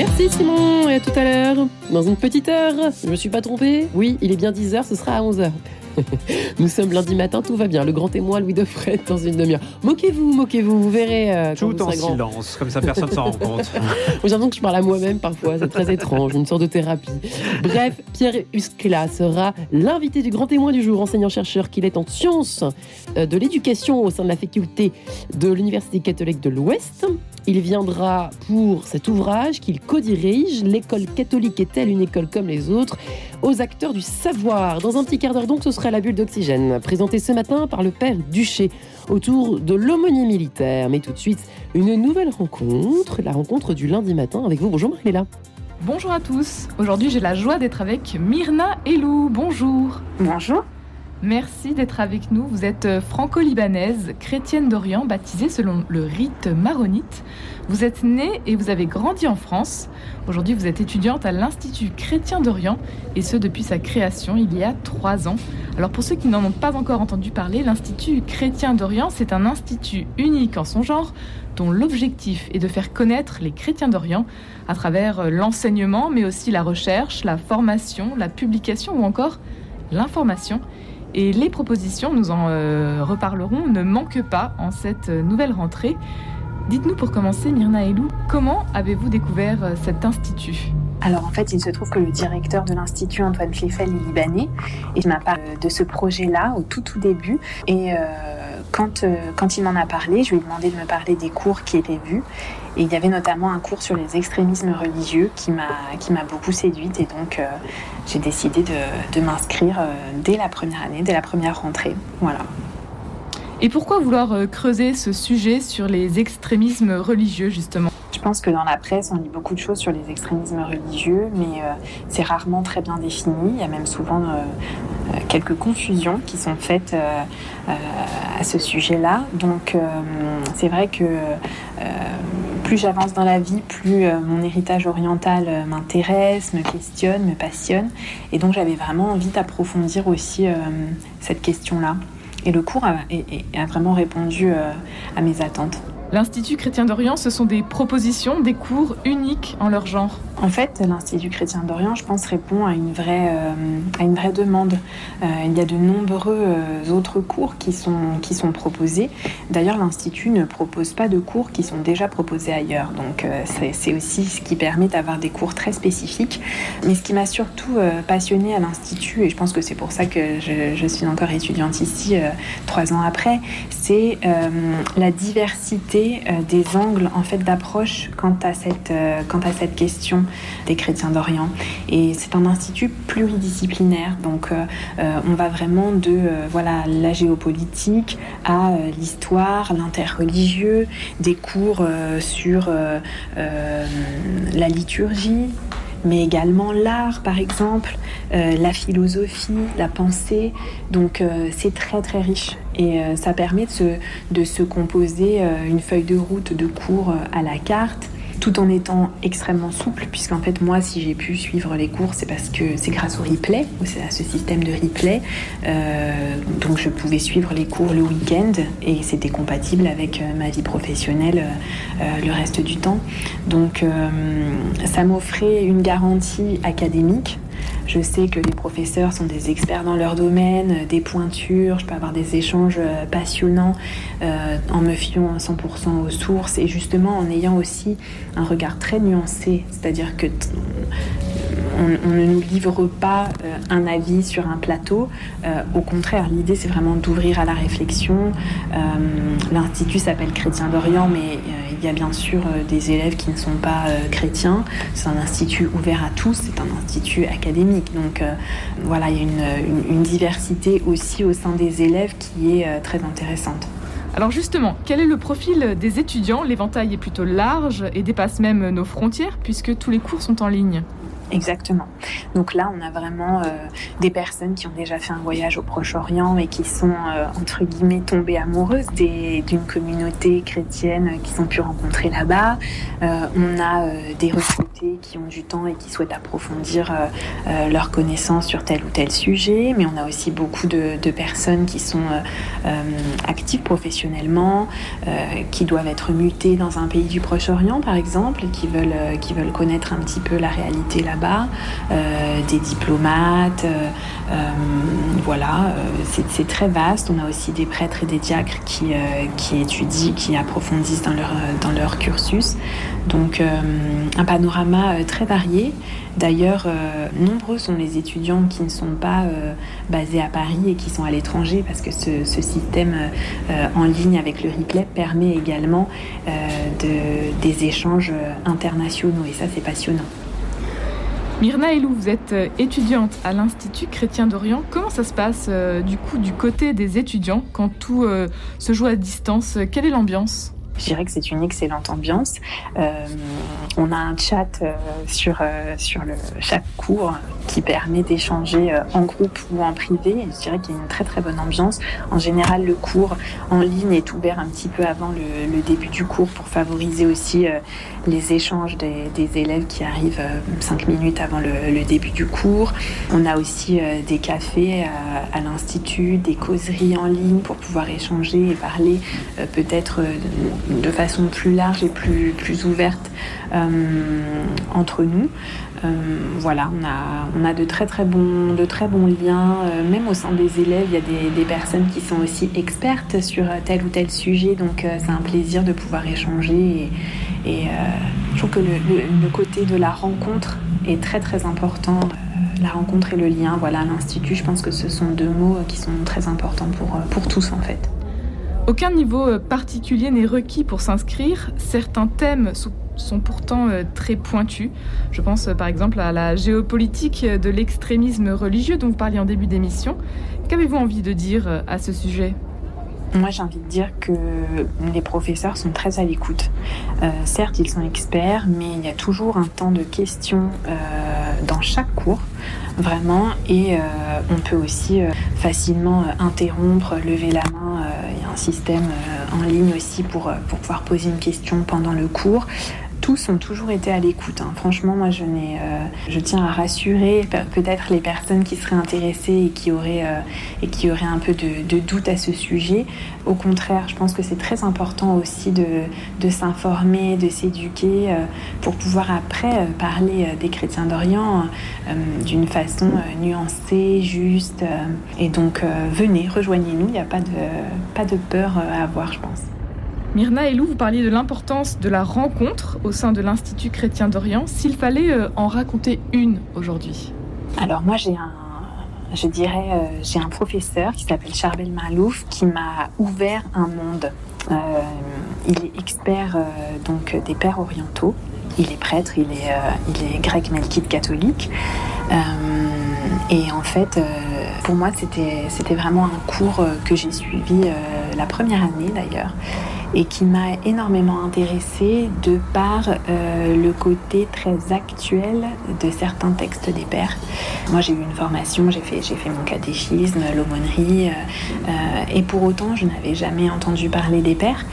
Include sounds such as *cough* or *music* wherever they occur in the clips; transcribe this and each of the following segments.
Merci Simon, et à tout à l'heure. Dans une petite heure, je me suis pas trompé Oui, il est bien 10h, ce sera à 11h. *laughs* Nous sommes lundi matin, tout va bien. Le grand témoin Louis de Fred dans une demi-heure. Moquez-vous, moquez-vous, vous verrez. Euh, tout en silence, comme ça personne s'en rend *laughs* compte. J'ai l'impression que je parle à moi-même parfois, c'est très étrange, une sorte de thérapie. Bref, Pierre Huskla sera l'invité du grand témoin du jour, enseignant-chercheur qu'il est en sciences euh, de l'éducation au sein de la faculté de l'Université catholique de l'Ouest. Il viendra pour cet ouvrage qu'il co-dirige, L'école catholique est-elle une école comme les autres? Aux acteurs du savoir. Dans un petit quart d'heure donc, ce sera la bulle d'oxygène, présentée ce matin par le père Duché autour de l'aumônier militaire. Mais tout de suite, une nouvelle rencontre, la rencontre du lundi matin avec vous. Bonjour Marie-Léla. Bonjour à tous. Aujourd'hui, j'ai la joie d'être avec Myrna Elou. Bonjour. Bonjour. Merci d'être avec nous. Vous êtes euh, franco-libanaise, chrétienne d'Orient, baptisée selon le rite maronite. Vous êtes née et vous avez grandi en France. Aujourd'hui, vous êtes étudiante à l'Institut chrétien d'Orient, et ce depuis sa création il y a trois ans. Alors pour ceux qui n'en ont pas encore entendu parler, l'Institut chrétien d'Orient, c'est un institut unique en son genre, dont l'objectif est de faire connaître les chrétiens d'Orient à travers euh, l'enseignement, mais aussi la recherche, la formation, la publication ou encore l'information. Et les propositions, nous en euh, reparlerons, ne manquent pas en cette nouvelle rentrée. Dites-nous pour commencer, Myrna Elou, comment avez-vous découvert euh, cet institut? Alors en fait, il se trouve que le directeur de l'institut, Antoine Fleffel, est libanais et il m'a parlé de ce projet-là au tout tout début. Et euh, quand, quand il m'en a parlé, je lui ai demandé de me parler des cours qui étaient vus. Et il y avait notamment un cours sur les extrémismes religieux qui m'a beaucoup séduite et donc euh, j'ai décidé de, de m'inscrire euh, dès la première année, dès la première rentrée. Voilà. Et pourquoi vouloir euh, creuser ce sujet sur les extrémismes religieux justement? Je pense que dans la presse, on lit beaucoup de choses sur les extrémismes religieux, mais c'est rarement très bien défini. Il y a même souvent quelques confusions qui sont faites à ce sujet-là. Donc c'est vrai que plus j'avance dans la vie, plus euh, mon héritage oriental euh, m'intéresse, me questionne, me passionne. Et donc j'avais vraiment envie d'approfondir aussi euh, cette question-là. Et le cours a vraiment répondu à mes attentes. L'Institut chrétien d'Orient, ce sont des propositions, des cours uniques en leur genre. En fait, l'Institut chrétien d'Orient, je pense, répond à une vraie, euh, demande. Euh, il y a de nombreux euh, autres cours qui sont, proposés. D'ailleurs, l'Institut ne propose pas de cours qui sont déjà proposés ailleurs. Donc, c'est aussi ce qui permet d'avoir des cours très spécifiques. Mais ce qui m'a surtout passionné à l'Institut, et je pense que c'est pour ça que je, suis encore étudiante ici trois ans après, c'est la diversité euh, des angles en fait d'approche quant à cette euh, quant à cette question des chrétiens d'Orient. Et c'est un institut pluridisciplinaire, donc euh, on va vraiment de voilà la géopolitique à l'histoire, l'interreligieux, des cours sur la liturgie, mais également l'art, par exemple, la philosophie, la pensée. Donc c'est très très riche et euh, ça permet de se, composer une feuille de route de cours à la carte tout en étant extrêmement souple, puisqu'en fait, moi, si j'ai pu suivre les cours, c'est parce que c'est grâce au replay, à ce système de replay. Euh, donc, je pouvais suivre les cours le week-end et c'était compatible avec euh, ma vie professionnelle euh, le reste du temps. Donc, ça m'offrait une garantie académique je sais que les professeurs sont des experts dans leur domaine, euh, des pointures, je peux avoir des échanges euh, passionnants euh, en me fiant à 100% aux sources et justement en ayant aussi un regard très nuancé, c'est-à-dire que on, ne nous livre pas un avis sur un plateau. au contraire, l'idée c'est vraiment d'ouvrir à la réflexion. L'institut s'appelle Chrétien d'Orient, mais il y a bien sûr des élèves qui ne sont pas chrétiens. C'est un institut ouvert à tous, c'est un institut académique. Donc euh, voilà, il y a une, diversité aussi au sein des élèves qui est euh, très intéressante. Alors justement, quel est le profil des étudiants? L'éventail est plutôt large et dépasse même nos frontières puisque tous les cours sont en ligne. Exactement. Donc là, on a vraiment euh, des personnes qui ont déjà fait un voyage au Proche-Orient et qui sont, euh, entre guillemets, tombées amoureuses d'une communauté chrétienne qu'ils ont pu rencontrer là-bas. Euh, on a des recrutés qui ont du temps et qui souhaitent approfondir leurs connaissances sur tel ou tel sujet, mais on a aussi beaucoup de, personnes qui sont actives professionnellement, qui doivent être mutées dans un pays du Proche-Orient, par exemple, et qui veulent, qui veulent connaître un petit peu la réalité là-bas euh, des diplomates, euh, euh, voilà, c'est très vaste. On a aussi des prêtres et des diacres qui, étudient, qui approfondissent dans leur, cursus. Donc un panorama très varié. D'ailleurs, nombreux sont les étudiants qui ne sont pas basés à Paris et qui sont à l'étranger parce que ce, système en ligne avec le replay permet également de, des échanges internationaux et ça c'est passionnant. Myrna Elou, vous êtes euh, étudiante à l'Institut chrétien d'Orient. Comment ça se passe euh, du coup du côté des étudiants quand tout euh, se joue à distance? Quelle est l'ambiance? Je dirais que c'est une excellente ambiance. Euh, on a un chat euh, sur, euh, sur le, chaque cours qui permet d'échanger en groupe ou en privé. je dirais qu'il y a une très très bonne ambiance. En général, le cours en ligne est ouvert un petit peu avant le, début du cours pour favoriser aussi les échanges des, élèves qui arrivent cinq minutes avant le, début du cours. On a aussi des cafés à l'Institut, des causeries en ligne pour pouvoir échanger et parler peut-être de façon plus large et plus, plus ouverte euh, entre nous. Euh, voilà, on a, on a de très très bons, de très bons liens. Euh, même au sein des élèves, il y a des, personnes qui sont aussi expertes sur tel ou tel sujet. Donc c'est un plaisir de pouvoir échanger. Et, je trouve que le, le, côté de la rencontre est très très important. la rencontre et le lien, voilà, l'Institut, je pense que ce sont deux mots qui sont très importants pour, pour tous en fait. Aucun niveau euh, particulier n'est requis pour s'inscrire. Certains thèmes sont pourtant euh, très pointus. Je pense euh, par exemple à la géopolitique de l'extrémisme religieux dont vous parliez en début d'émission. Qu'avez-vous envie de dire à ce sujet? Moi, j'ai envie de dire que les professeurs sont très à l'écoute. certes, ils sont experts, mais il y a toujours un temps de questions dans chaque cours, vraiment, et on peut aussi facilement interrompre, lever la main un système euh, en ligne aussi pour, euh, pour pouvoir poser une question pendant le cours tous ont toujours été à l'écoute. Hein. Franchement, moi, je, euh, je tiens à rassurer peut-être les personnes qui seraient intéressées et qui auraient, auraient un peu de, doute à ce sujet. Au contraire, je pense que c'est très important aussi de, s'informer, de s'éduquer pour pouvoir après parler des chrétiens d'Orient d'une façon nuancée, juste. et donc, venez, rejoignez-nous. Il n'y a pas de, peur euh, à avoir, je pense. Myrna Elou, vous parliez de l'importance de la rencontre au sein de l'Institut chrétien d'Orient. S'il fallait euh, en raconter une aujourd'hui Alors moi j'ai un, je dirais, euh, j'ai un professeur qui s'appelle Charbel Malouf qui m'a ouvert un monde. il est expert donc des pères orientaux. Il est prêtre, il est, il est grec melkite catholique. et en fait, pour moi, c'était vraiment un cours euh, que j'ai suivi euh, la première année d'ailleurs et qui m'a énormément intéressée de par euh, le côté très actuel de certains textes des pères. Moi j'ai eu une formation, j'ai fait, mon catéchisme, l'aumônerie, et pour autant je n'avais jamais entendu parler des pères.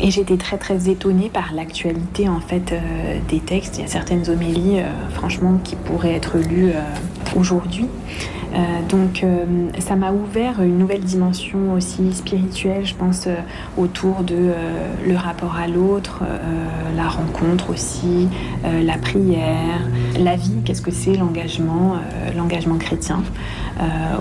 Et j'étais très très étonnée par l'actualité en fait des textes. Il y a certaines homélies franchement qui pourraient être lues aujourd'hui. Euh, donc euh, ça m'a ouvert une nouvelle dimension aussi spirituelle, je pense, euh, autour de le rapport à l'autre, la rencontre aussi, la prière, la vie, qu'est-ce que c'est l'engagement, l'engagement chrétien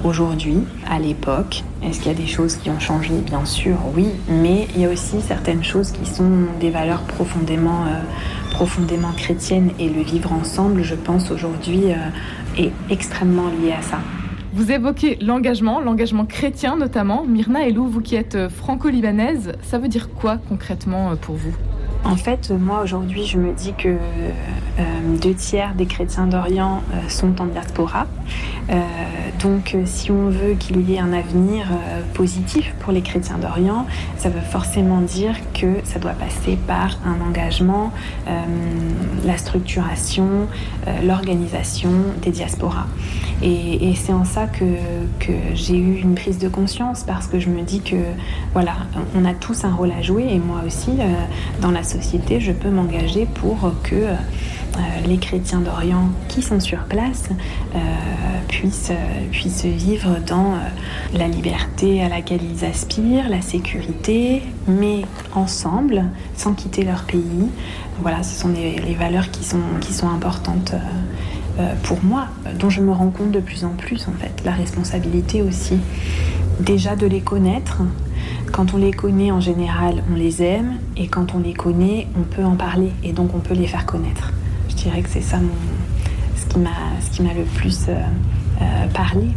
aujourd'hui, à l'époque. Est-ce qu'il y a des choses qui ont changé? Bien sûr, oui, mais il y a aussi certaines choses qui sont des valeurs profondément, profondément chrétiennes et le vivre ensemble, je pense, aujourd'hui est extrêmement lié à ça. Vous évoquez l'engagement, l'engagement chrétien notamment. Myrna Elou, vous qui êtes franco-libanaise, ça veut dire quoi concrètement euh, pour vous? En fait, moi aujourd'hui, je me dis que euh, deux tiers des chrétiens d'Orient euh, sont en diaspora. donc, si on veut qu'il y ait un avenir positif pour les chrétiens d'Orient, ça veut forcément dire que ça doit passer par un engagement la structuration, l'organisation des diasporas. Et, c'est en ça que, que j'ai eu une prise de conscience parce que je me dis que voilà, on a tous un rôle à jouer et moi aussi, dans la je peux m'engager pour que euh, les chrétiens d'Orient qui sont sur place euh, puissent, euh, puissent vivre dans la liberté à laquelle ils aspirent, la sécurité, mais ensemble, sans quitter leur pays. Voilà, ce sont les, valeurs qui sont, qui sont importantes pour moi, dont je me rends compte de plus en plus en fait. La responsabilité aussi, déjà de les connaître. Quand on les connaît en général, on les aime, et quand on les connaît, on peut en parler, et donc on peut les faire connaître. Je dirais que c'est ça ce qui m'a le plus euh, euh, parlé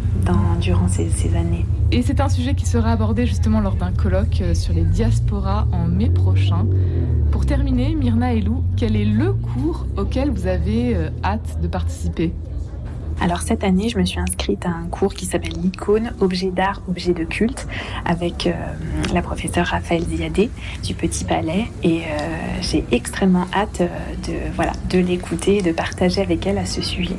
durant ces, années. Et c'est un sujet qui sera abordé justement lors d'un colloque euh, sur les diasporas en mai prochain. Pour terminer, Myrna et Lou, quel est le cours auquel vous avez hâte de participer? Alors cette année, je me suis inscrite à un cours qui s'appelle l'icône, objet d'art, objet de culte, avec euh, la professeure Raphaël Ziadé du Petit Palais. Et euh, j'ai extrêmement hâte euh, de, voilà, de l'écouter et de partager avec elle à ce sujet.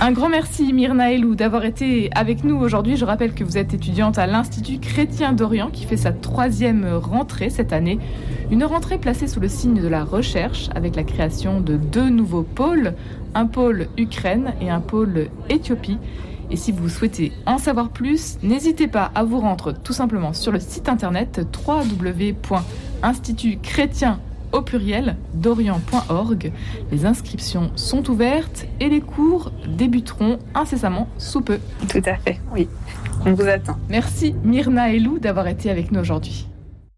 Un grand merci Myrna Elou d'avoir été avec nous aujourd'hui. Je rappelle que vous êtes étudiante à l'Institut chrétien d'Orient qui fait sa troisième rentrée cette année. Une rentrée placée sous le signe de la recherche avec la création de deux nouveaux pôles, un pôle Ukraine et un pôle Éthiopie. Et si vous souhaitez en savoir plus, n'hésitez pas à vous rendre tout simplement sur le site internet www.institutchrétien au pluriel d'orient.org. Les inscriptions sont ouvertes et les cours débuteront incessamment sous peu. Tout à fait, oui. On vous attend. Merci Myrna et Lou d'avoir été avec nous aujourd'hui.